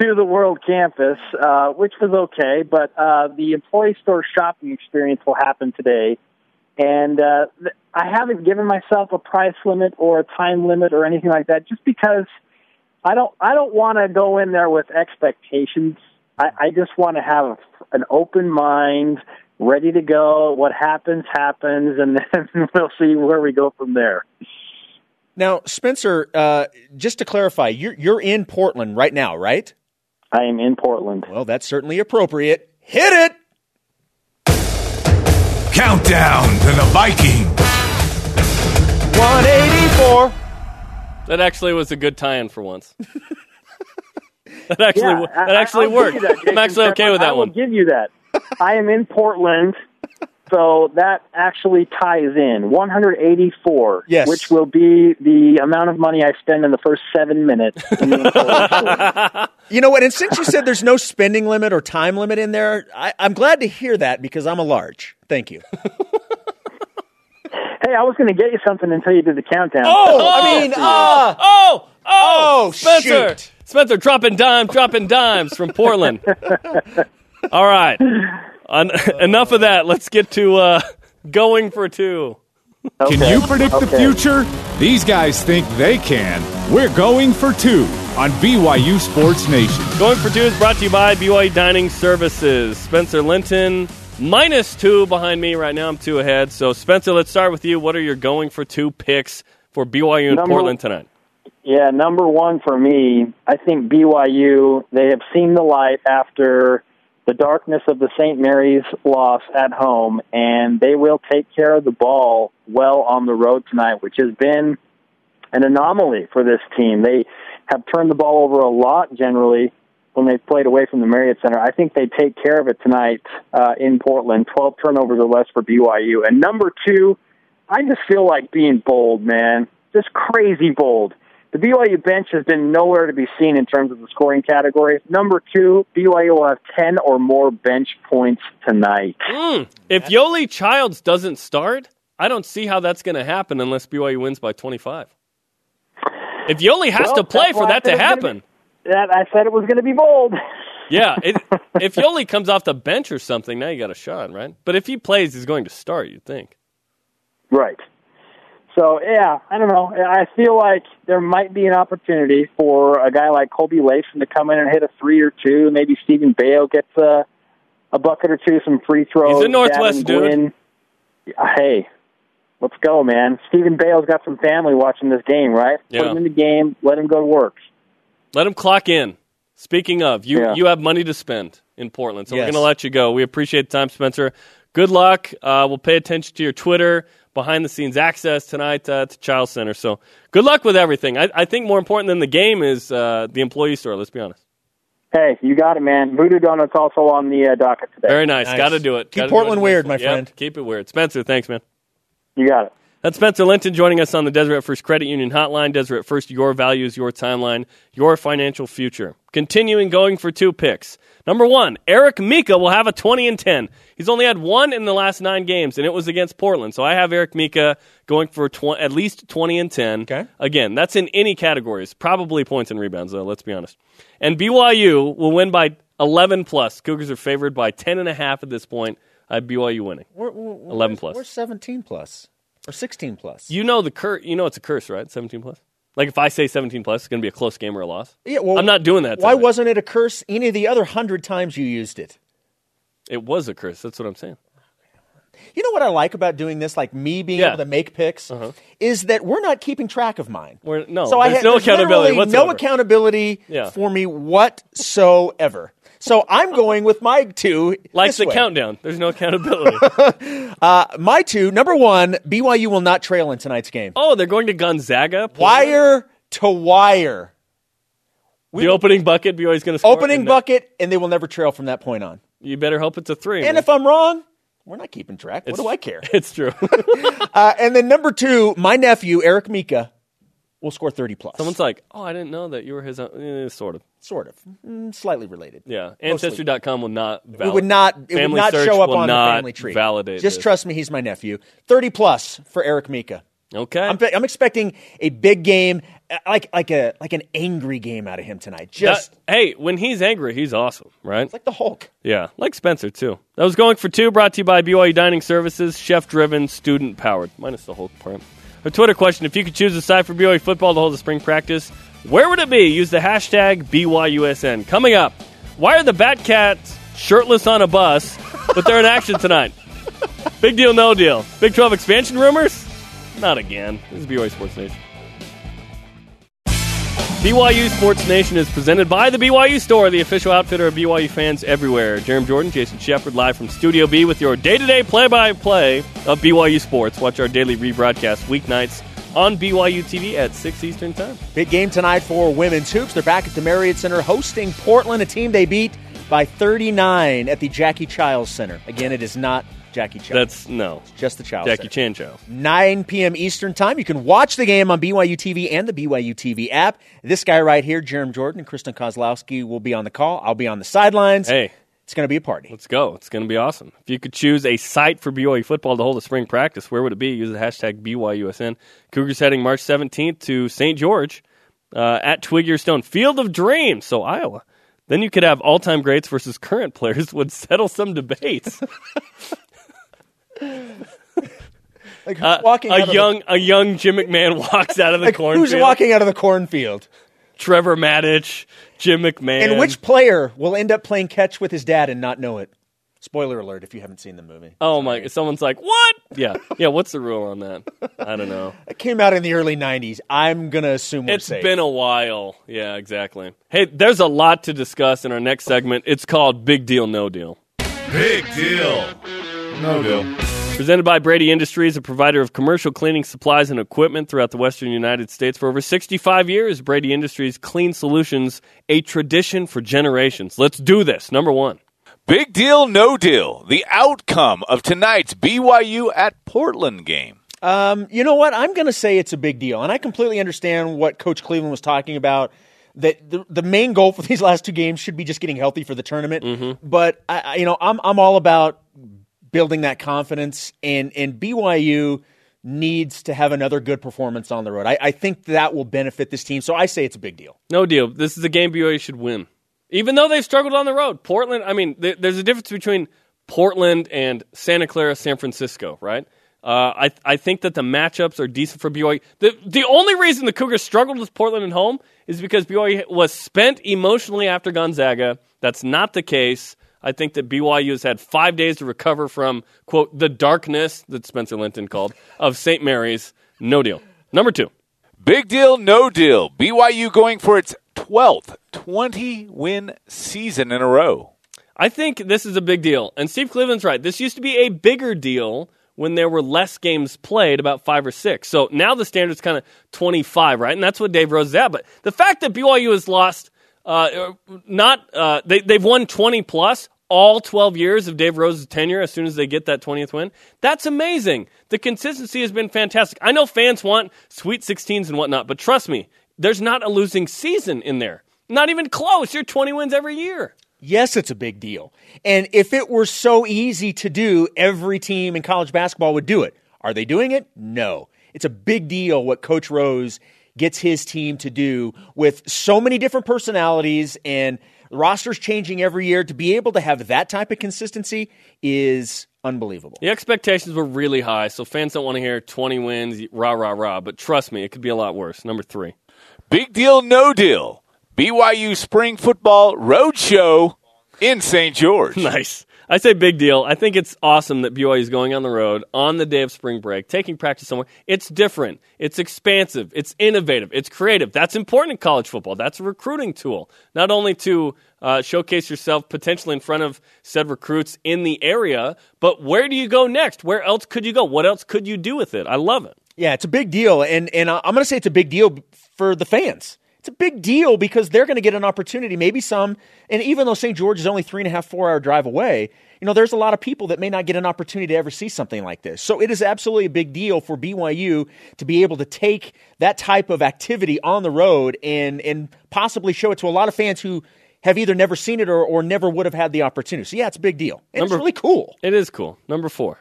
to the World Campus, uh, which was okay. But uh, the employee store shopping experience will happen today, and uh, th- I haven't given myself a price limit or a time limit or anything like that, just because I don't I don't want to go in there with expectations. I, I just want to have an open mind, ready to go. What happens happens, and then we'll see where we go from there. Now, Spencer, uh, just to clarify, you're you're in Portland right now, right? I am in Portland. Well, that's certainly appropriate. Hit it. Countdown to the Viking. 184. That actually was a good tie-in for once. that actually Yeah, that actually I, worked. that, I'm actually okay Stefan. with I that will one. give you that. I am in Portland, So that actually ties in 184, Yes. which will be the amount of money I spend in the first seven minutes. In the employee store. You know what? And since you said there's no spending limit or time limit in there, I, I'm glad to hear that because I'm a large. Thank you. hey, I was going to get you something until you did the countdown. Oh, I mean, uh, Oh, oh, Oh, Spencer, shoot. Spencer, dropping dimes, dropping dimes from Portland. All right, En- enough of that. Let's get to uh, going for two. Can you predict the future? These guys think they can. We're going for two on BYU Sports Nation. Going for two is brought to you by BYU Dining Services. Spencer Linton minus two behind me right now. I'm two ahead. So Spencer, let's start with you. What are your going for two picks for BYU in Number- Portland tonight? Yeah, number one for me, I think BYU, they have seen the light after the darkness of the St. Mary's loss at home, and they will take care of the ball well on the road tonight, which has been an anomaly for this team. They have turned the ball over a lot generally when they've played away from the Marriott Center. I think they take care of it tonight uh, in Portland. 12 turnovers or less for BYU. And number two, I just feel like being bold, man. Just crazy bold. The BYU bench has been nowhere to be seen in terms of the scoring category. Number two, BYU will have 10 or more bench points tonight. Hmm. If Yoeli Childs doesn't start, I don't see how that's going to happen unless BYU wins by 25. If Yoeli has Well, to play for that to it was gonna happen, That I said it was going to be bold. yeah. It, if Yoeli comes off the bench or something, now you got a shot, right? But if he plays, he's going to start. You'd think. Right. So yeah, I don't know. I feel like there might be an opportunity for a guy like Colby Lason to come in and hit a three or two. Maybe Steven Beo gets a a bucket or two, some free throws. He's a Northwest Davin Guinn. Hey, let's go, man. Steven Beo's got some family watching this game, right? Yeah. Put him in the game. Let him go to work. Let him clock in. Speaking of, you Yeah. you have money to spend in Portland, so we're going to let you go. We appreciate the time, Spencer. Good luck. Uh, we'll pay attention to your Twitter behind the scenes access tonight uh, to Chiles Center. So good luck with everything. I, I think more important than the game is uh, the employee store. Let's be honest. Hey, you got it, man. Voodoo Donut's also on the uh, docket today. Very nice. Nice. Got to do it. Keep Gotta Portland it. weird, my Yep, friend. Keep it weird. Spencer, thanks, man. You got it. That's Spencer Linton joining us on the Deseret First Credit Union Hotline. Deseret First, your values, your timeline, your financial future. Continuing going for two picks. Number one, Eric Mika will have a 20 and 10. He's only had one in the last nine games, and it was against Portland. So I have Eric Mika going for tw- at least 20 and 10. Okay. Again, that's in any categories. Probably points and rebounds, though, let's be honest. And BYU will win by 11 plus. Cougars are favored by 10 and a half at this point. I have BYU winning. We're, we're, 11 plus. We're 17 plus or 16 plus. You know the cur- You know it's a curse, right? Seventeen plus. Like if I say seventeen plus, it's going to be a close game or a loss. yeah, well, I'm not doing that. Why tonight. wasn't it a curse any of the other hundred times you used it? it was a curse? That's what I'm saying. You know what I like about doing this, like me being Yeah. Uh-huh. able to make picks, is that we're not keeping track of mine. We're- no, so I had no accountability. No accountability Yeah. for me whatsoever. So I'm going with my two. Like the way. countdown. There's no accountability. My two. Number one, BYU will not trail in tonight's game. oh, they're going to Gonzaga. Wire to wire. The opening bucket. BYU's going to. Opening and bucket, and they will never trail from that point on. You better hope it's a three. And man. if I'm wrong, we're not keeping track. What It's- do I care? it's true. Uh, and then number two, my nephew Eric Mika will score 30 plus. Someone's like, "Oh, I didn't know that you were his." own. Eh, sort of. sort of mm, slightly related. Yeah. Mostly. Ancestry.com will not. It Valid- would not. It Family would not show up on not the family tree. Validate. Just this. trust me, he's my nephew. Thirty plus for Eric Mika. Okay. I'm, I'm expecting a big game, uh, like like a like an angry game out of him tonight. Just That- hey, when he's angry, he's awesome, right? like the Hulk. Yeah, like Spencer too. That was going for two. Brought to you by BYU Dining Services, chef-driven, student-powered. Minus the whole part. Our Twitter question: If you could choose a side for BYU football to hold a spring practice, where would it be? Use the hashtag BYUSN. Coming up, why are the Batcats shirtless on a bus, but they're in action tonight? Big deal, no deal. Big 12 expansion rumors? Not again. This is BYU Sports Nation. BYU Sports Nation is presented by the BYU Store, the official outfitter of BYU fans everywhere. Jarom Jordan, Jason Shepard, live from Studio B with your day-to-day play-by-play of BYU sports. Watch our daily rebroadcast weeknights on BYU TV at 6 Eastern Time. Big game tonight for women's hoops. They're back at the Marriott Center hosting Portland, a team they beat by 39 at the Jackie Chiles Center. Again, it is not Jackie Chow. That's no. just the Chow. Jackie Center. Chan Chow. 9 p.m. Eastern Time. You can watch the game on BYU TV and the BYU TV app. This guy right here, Jarom Jordan and Kristen Kozlowski, will be on the call. I'll be on the sidelines. Hey, It's going to be a party. let's go. It's going to be awesome. If you could choose a site for BYU football to hold a spring practice, where would it be? Use the hashtag BYUSN. Cougars heading March 17th to St. George uh, at Twiggier Stone. Field of Dreams, so Iowa. Then you could have all time greats versus current players would settle some debates. Like, who's Uh, walking out a of the- young a young Jim McMahon walks out of the like, cornfield. who's walking out of the cornfield? Trevor Matich, Jim McMahon. And which player will end up playing catch with his dad and not know it? Spoiler alert if you haven't seen the movie. Oh my! Someone's like, "What?" Yeah, yeah. What's the rule on that? I don't know. It came out in the early 90s. I'm going to assume we're It's safe. been a while. Yeah, exactly. Hey, there's a lot to discuss in our next segment. It's called Big Deal, No Deal. Big deal. No deal. Presented by Brady Industries, a provider of commercial cleaning supplies and equipment throughout the western United States for over 65 years. Brady Industries Clean Solutions, a tradition for generations. Let's do this. Number one. Big deal, no deal. The outcome of tonight's BYU at Portland game. Um, you know what? I'm going to say it's a big deal, and I completely understand what Coach Cleveland was talking about. That the, the main goal for these last two games should be just getting healthy for the tournament. Mm-hmm. But I, I- you know, I'm I'm all about building that confidence, and and BYU needs to have another good performance on the road. I, I think that will benefit this team. So I say it's a big deal. No deal. This is a game BYU should win. Even though they've struggled on the road. Portland, I mean, th- there's a difference between Portland and Santa Clara, San Francisco, right? Uh, I, I think that the matchups are decent for BYU. The, the only reason the Cougars struggled with Portland at home is because BYU was spent emotionally after Gonzaga. That's not the case. I think that BYU has had five days to recover from, quote, the darkness that Spencer Linton called of St. Mary's. No deal. Number two. Big deal, no deal. BYU going for its 12th 20 win season in a row. I think this is a big deal. And Steve Cleveland's right. This used to be a bigger deal when there were less games played, about five or six. So now the standard's kind of 25, right? And that's what Dave Rose is at. But the fact that BYU has lost, uh, not, uh, they, they've won 20 plus all 12 years of Dave Rose's tenure as soon as they get that 20th win, that's amazing. The consistency has been fantastic. I know fans want Sweet 16s and whatnot, but trust me, there's not a losing season in there. Not even close. You're 20 wins every year. Yes, it's a big deal. And if it were so easy to do, every team in college basketball would do it. Are they doing it? No. It's a big deal what Coach Rose gets his team to do with so many different personalities and rosters changing every year. To be able to have that type of consistency is unbelievable. The expectations were really high, so fans don't want to hear 20 wins, rah, rah, rah. But trust me, it could be a lot worse. Number three. Big deal, no deal. BYU Spring Football Roadshow in St. George. Nice. I say big deal. I think it's awesome that BYU is going on the road on the day of spring break, taking practice somewhere. It's different. It's expansive. It's innovative. It's creative. That's important in college football. That's a recruiting tool, not only to uh, showcase yourself potentially in front of said recruits in the area, but where do you go next? Where else could you go? What else could you do with it? I love it. Yeah, it's a big deal, and and I'm going to say it's a big deal for the fans. It's a big deal because they're going to get an opportunity. Maybe some, and even though St. George is only three and a half, four hour drive away, you know, there's a lot of people that may not get an opportunity to ever see something like this. So it is absolutely a big deal for BYU to be able to take that type of activity on the road and and possibly show it to a lot of fans who have either never seen it or, or never would have had the opportunity. So yeah, it's a big deal. And Number- it's really cool. It is cool. Number four.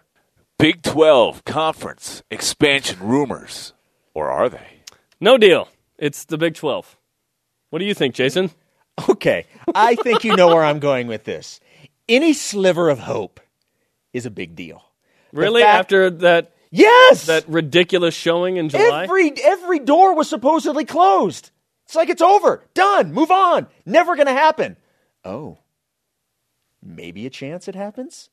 Big 12 conference expansion rumors. Or are they? No deal. It's the Big 12. What do you think, Jason? Okay, I think you know where I'm going with this. Any sliver of hope is a big deal. Really? fact- After that Yes, that ridiculous showing in July? every every door was supposedly closed. It's like it's over, done, move on, never going to happen. Oh, maybe a chance it happens.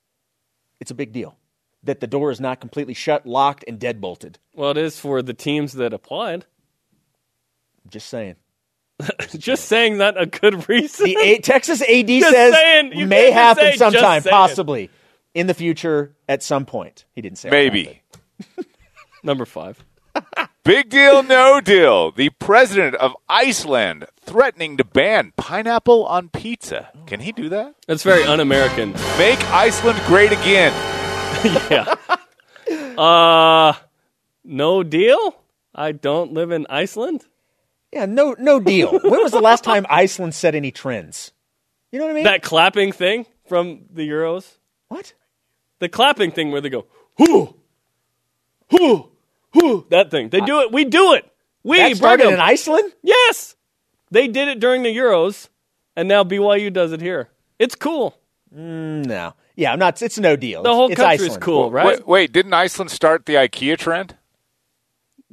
It's a big deal that the door is not completely shut, locked, and deadbolted. well, it is for the teams that applied. Just saying. Just saying that a good reason. The A- Texas AD Just says saying. You may happen say, sometime, possibly in the future at some point. He didn't say it. Maybe. Number five. Big deal, no deal. The president of Iceland threatening to ban pineapple on pizza. Can he do that? That's very un-American. Make Iceland great again. yeah. Uh, no deal. I don't live in Iceland. Yeah, no, no deal. when was the last time Iceland set any trends? You know what I mean? That clapping thing from the Euros. what? The clapping thing where they go, whoo, whoo, whoo. That thing. They do it. We do it. We That started Brigham. in Iceland? Yes, they did it during the Euros, and now BYU does it here. It's cool. Mm, no. Yeah, I'm not. It's no deal. The whole it's country's Iceland. cool, right? Wait, wait, didn't Iceland start the IKEA trend?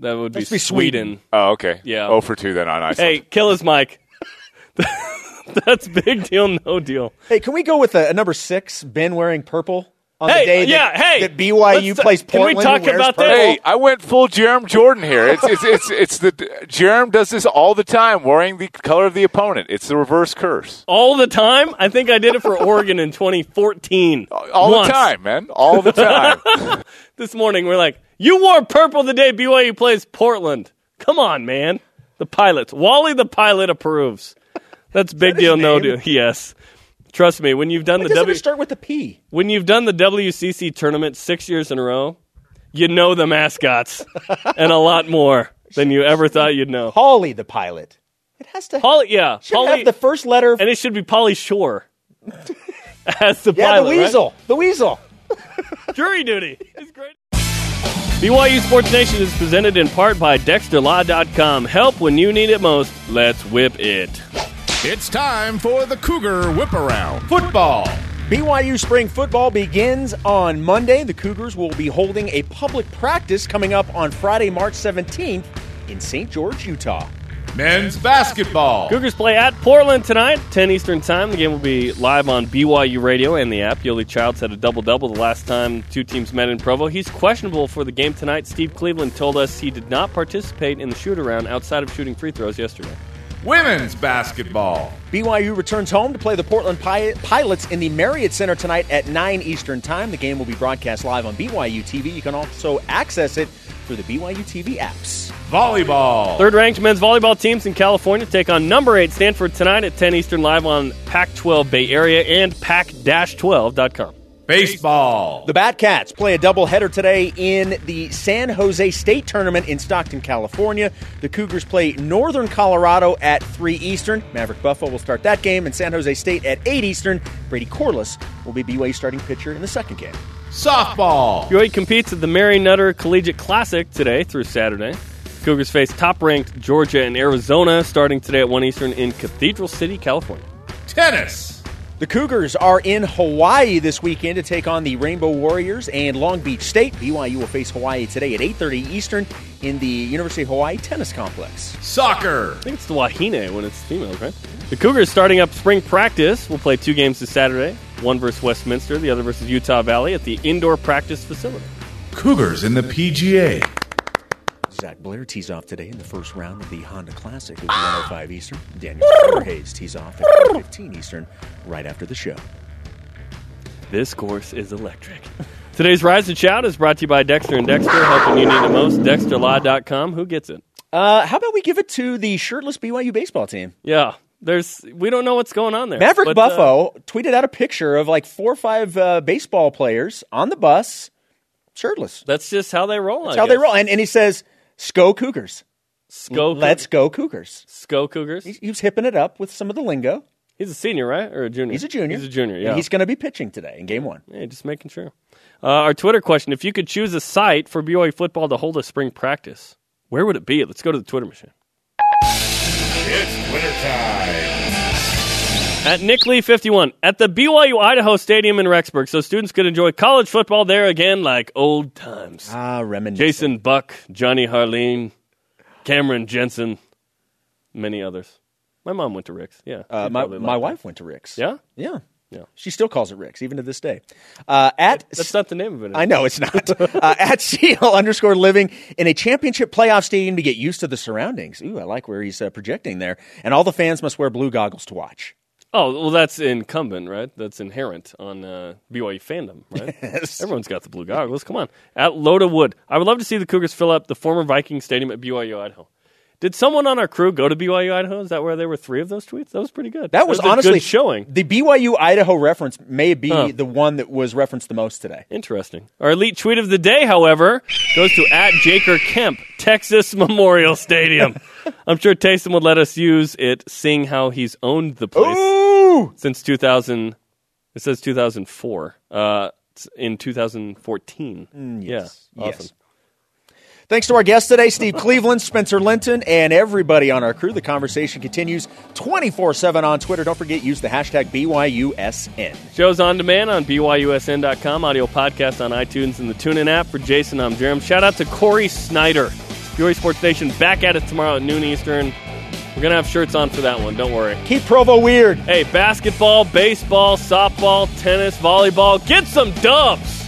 That would be, be Sweden. Sweden. Oh, okay. Yeah. Oh for two then on Iceland. Hey, kill his mic. That's big deal, no deal. Hey, can we go with a, a number six? Ben wearing purple on Hey, the day yeah, that, hey, that BYU let's- plays can we talk and wears about that? Hey, I went full Jarom Jordan here. It's it's it's it's the Jarom does this all the time, wearing the color of the opponent. It's the reverse curse All the time? I think I did it for Oregon in 2014. all Once. the time, man, all the time. This morning, we're like, you wore purple the day BYU plays Portland. Come on, man. The pilots. Wally the pilot approves. That's big his deal, no deal. Yes. Trust me, when you've done Why the W start with a P? when you've done the WCC tournament six years in a row, you know the mascots and a lot more than you ever thought you'd know. Holly the pilot. It has to Polly, yeah, should have the first letter. and it should be Pauly Shore as the yeah, pilot. the right? weasel. The weasel. Jury duty. It's great. BYU Sports Nation is presented in part by DexterLaw.com. Help when you need it most. Let's whip it. It's time for the Cougar Whip Around Football. BYU spring football begins on Monday. The Cougars will be holding a public practice coming up on Friday, March 17th in St. George, Utah. Men's basketball. Cougars play at Portland tonight, 10 Eastern Time. The game will be live on BYU Radio and the app. Yoeli Childs had a double double the last time two teams met in Provo. He's questionable for the game tonight. Steve Cleveland told us he did not participate in the shoot around outside of shooting free throws yesterday. Women's basketball. BYU returns home to play the Portland Pi- Pilots in the Marriott Center tonight at 9 Eastern Time. The game will be broadcast live on BYU TV. You can also access it through the BYU TV apps. Volleyball. Third ranked men's volleyball teams in California take on number 8 Stanford tonight at 10 Eastern live on Pac 12 Bay Area and pac 12.com. Baseball. The Batcats play a doubleheader today in the San Jose State Tournament in Stockton, California. The Cougars play Northern Colorado at 3 Eastern. Maverick Buffo will start that game, and San Jose State at 8 Eastern. Brady Corliss will be BYU starting pitcher in the second game. Softball. BYU competes at the Mary Nutter Collegiate Classic today through Saturday. Cougars face top ranked Georgia and Arizona starting today at 1 Eastern in Cathedral City, California. Tennis. The Cougars are in Hawaii this weekend to take on the Rainbow Warriors and Long Beach State. BYU will face Hawaii today at 8:30 Eastern in the University of Hawaii Tennis Complex. Soccer. I think it's the Wahine when it's females, right? The Cougars starting up spring practice will play two games this Saturday one versus Westminster, the other versus Utah Valley at the indoor practice facility. Cougars in the PGA. Zach Blair tees off today in the first round of the Honda Classic at 105 Eastern. Daniel Hayes tees off at 15 Eastern right after the show. This course is electric. Today's Rise and Shout is brought to you by Dexter and Dexter, helping you need it most. DexterLaw.com. Who gets it? Uh, how about we give it to the shirtless BYU baseball team? Yeah, there's we don't know what's going on there. Maverick but, uh, Buffo tweeted out a picture of like four or five uh, baseball players on the bus, shirtless. that's just how they roll. That's how they roll. And, and he says, "Sco Cougars, Sco, let's go Cougars." Sco Cougars. He, he was hipping it up with some of the lingo. He's a senior, right, or a junior? He's a junior. He's a junior. And Yeah. he's going to be pitching today in Game One. Yeah, just making sure. Uh, our Twitter question: If you could choose a site for BYU football to hold a spring practice, where would it be? Let's go to the Twitter machine. It's Twitter time. At Nick Lee 51 at the BYU Idaho Stadium in Rexburg, so students could enjoy college football there again like old times. Ah, reminiscent. Jason Buck, Johnny Harleen, Cameron Jensen, many others. My mom went to Ricks. Yeah, Uh, my my wife went to Ricks. Yeah, yeah, Yeah. She still calls it Ricks even to this day. Uh, at that's not the name of it. I know it's not. uh, at CL underscore living in a championship playoff stadium to get used to the surroundings. Ooh, I like where he's uh, projecting there. And all the fans must wear blue goggles to watch. Oh, well, that's incumbent, right? That's inherent on uh, BYU fandom, right? Yes. Everyone's got the blue goggles. Come on. At Loda Wood, I would love to see the Cougars fill up the former Viking Stadium at BYU Idaho. Did someone on our crew go to BYU Idaho? Is that where there were three of those tweets? That was pretty good. That was, a honestly good showing. The BYU Idaho reference may be Huh. the one that was referenced the most today. Interesting. Our elite tweet of the day, however, goes to at Jaker Kemp, Texas Memorial Stadium. I'm sure Taysom would let us use it, seeing how he's owned the place Ooh! Since 2000. It says 2004. Uh, in 2014. yes. Yeah. Awesome. Yes. Thanks to our guests today, Steve Cleveland, Spencer Linton, and everybody on our crew. The conversation continues 24 7 on Twitter. Don't forget, use the hashtag BYUSN. Shows on demand on BYUSN.com, audio podcast on iTunes and the TuneIn app. For Jason, I'm Jarom. Shout out to Corey Snyder. BYU Sports Nation back at it tomorrow at noon Eastern. We're going to have shirts on for that one. Don't worry. Keep Provo weird. Hey, basketball, baseball, softball, tennis, volleyball, get some dubs.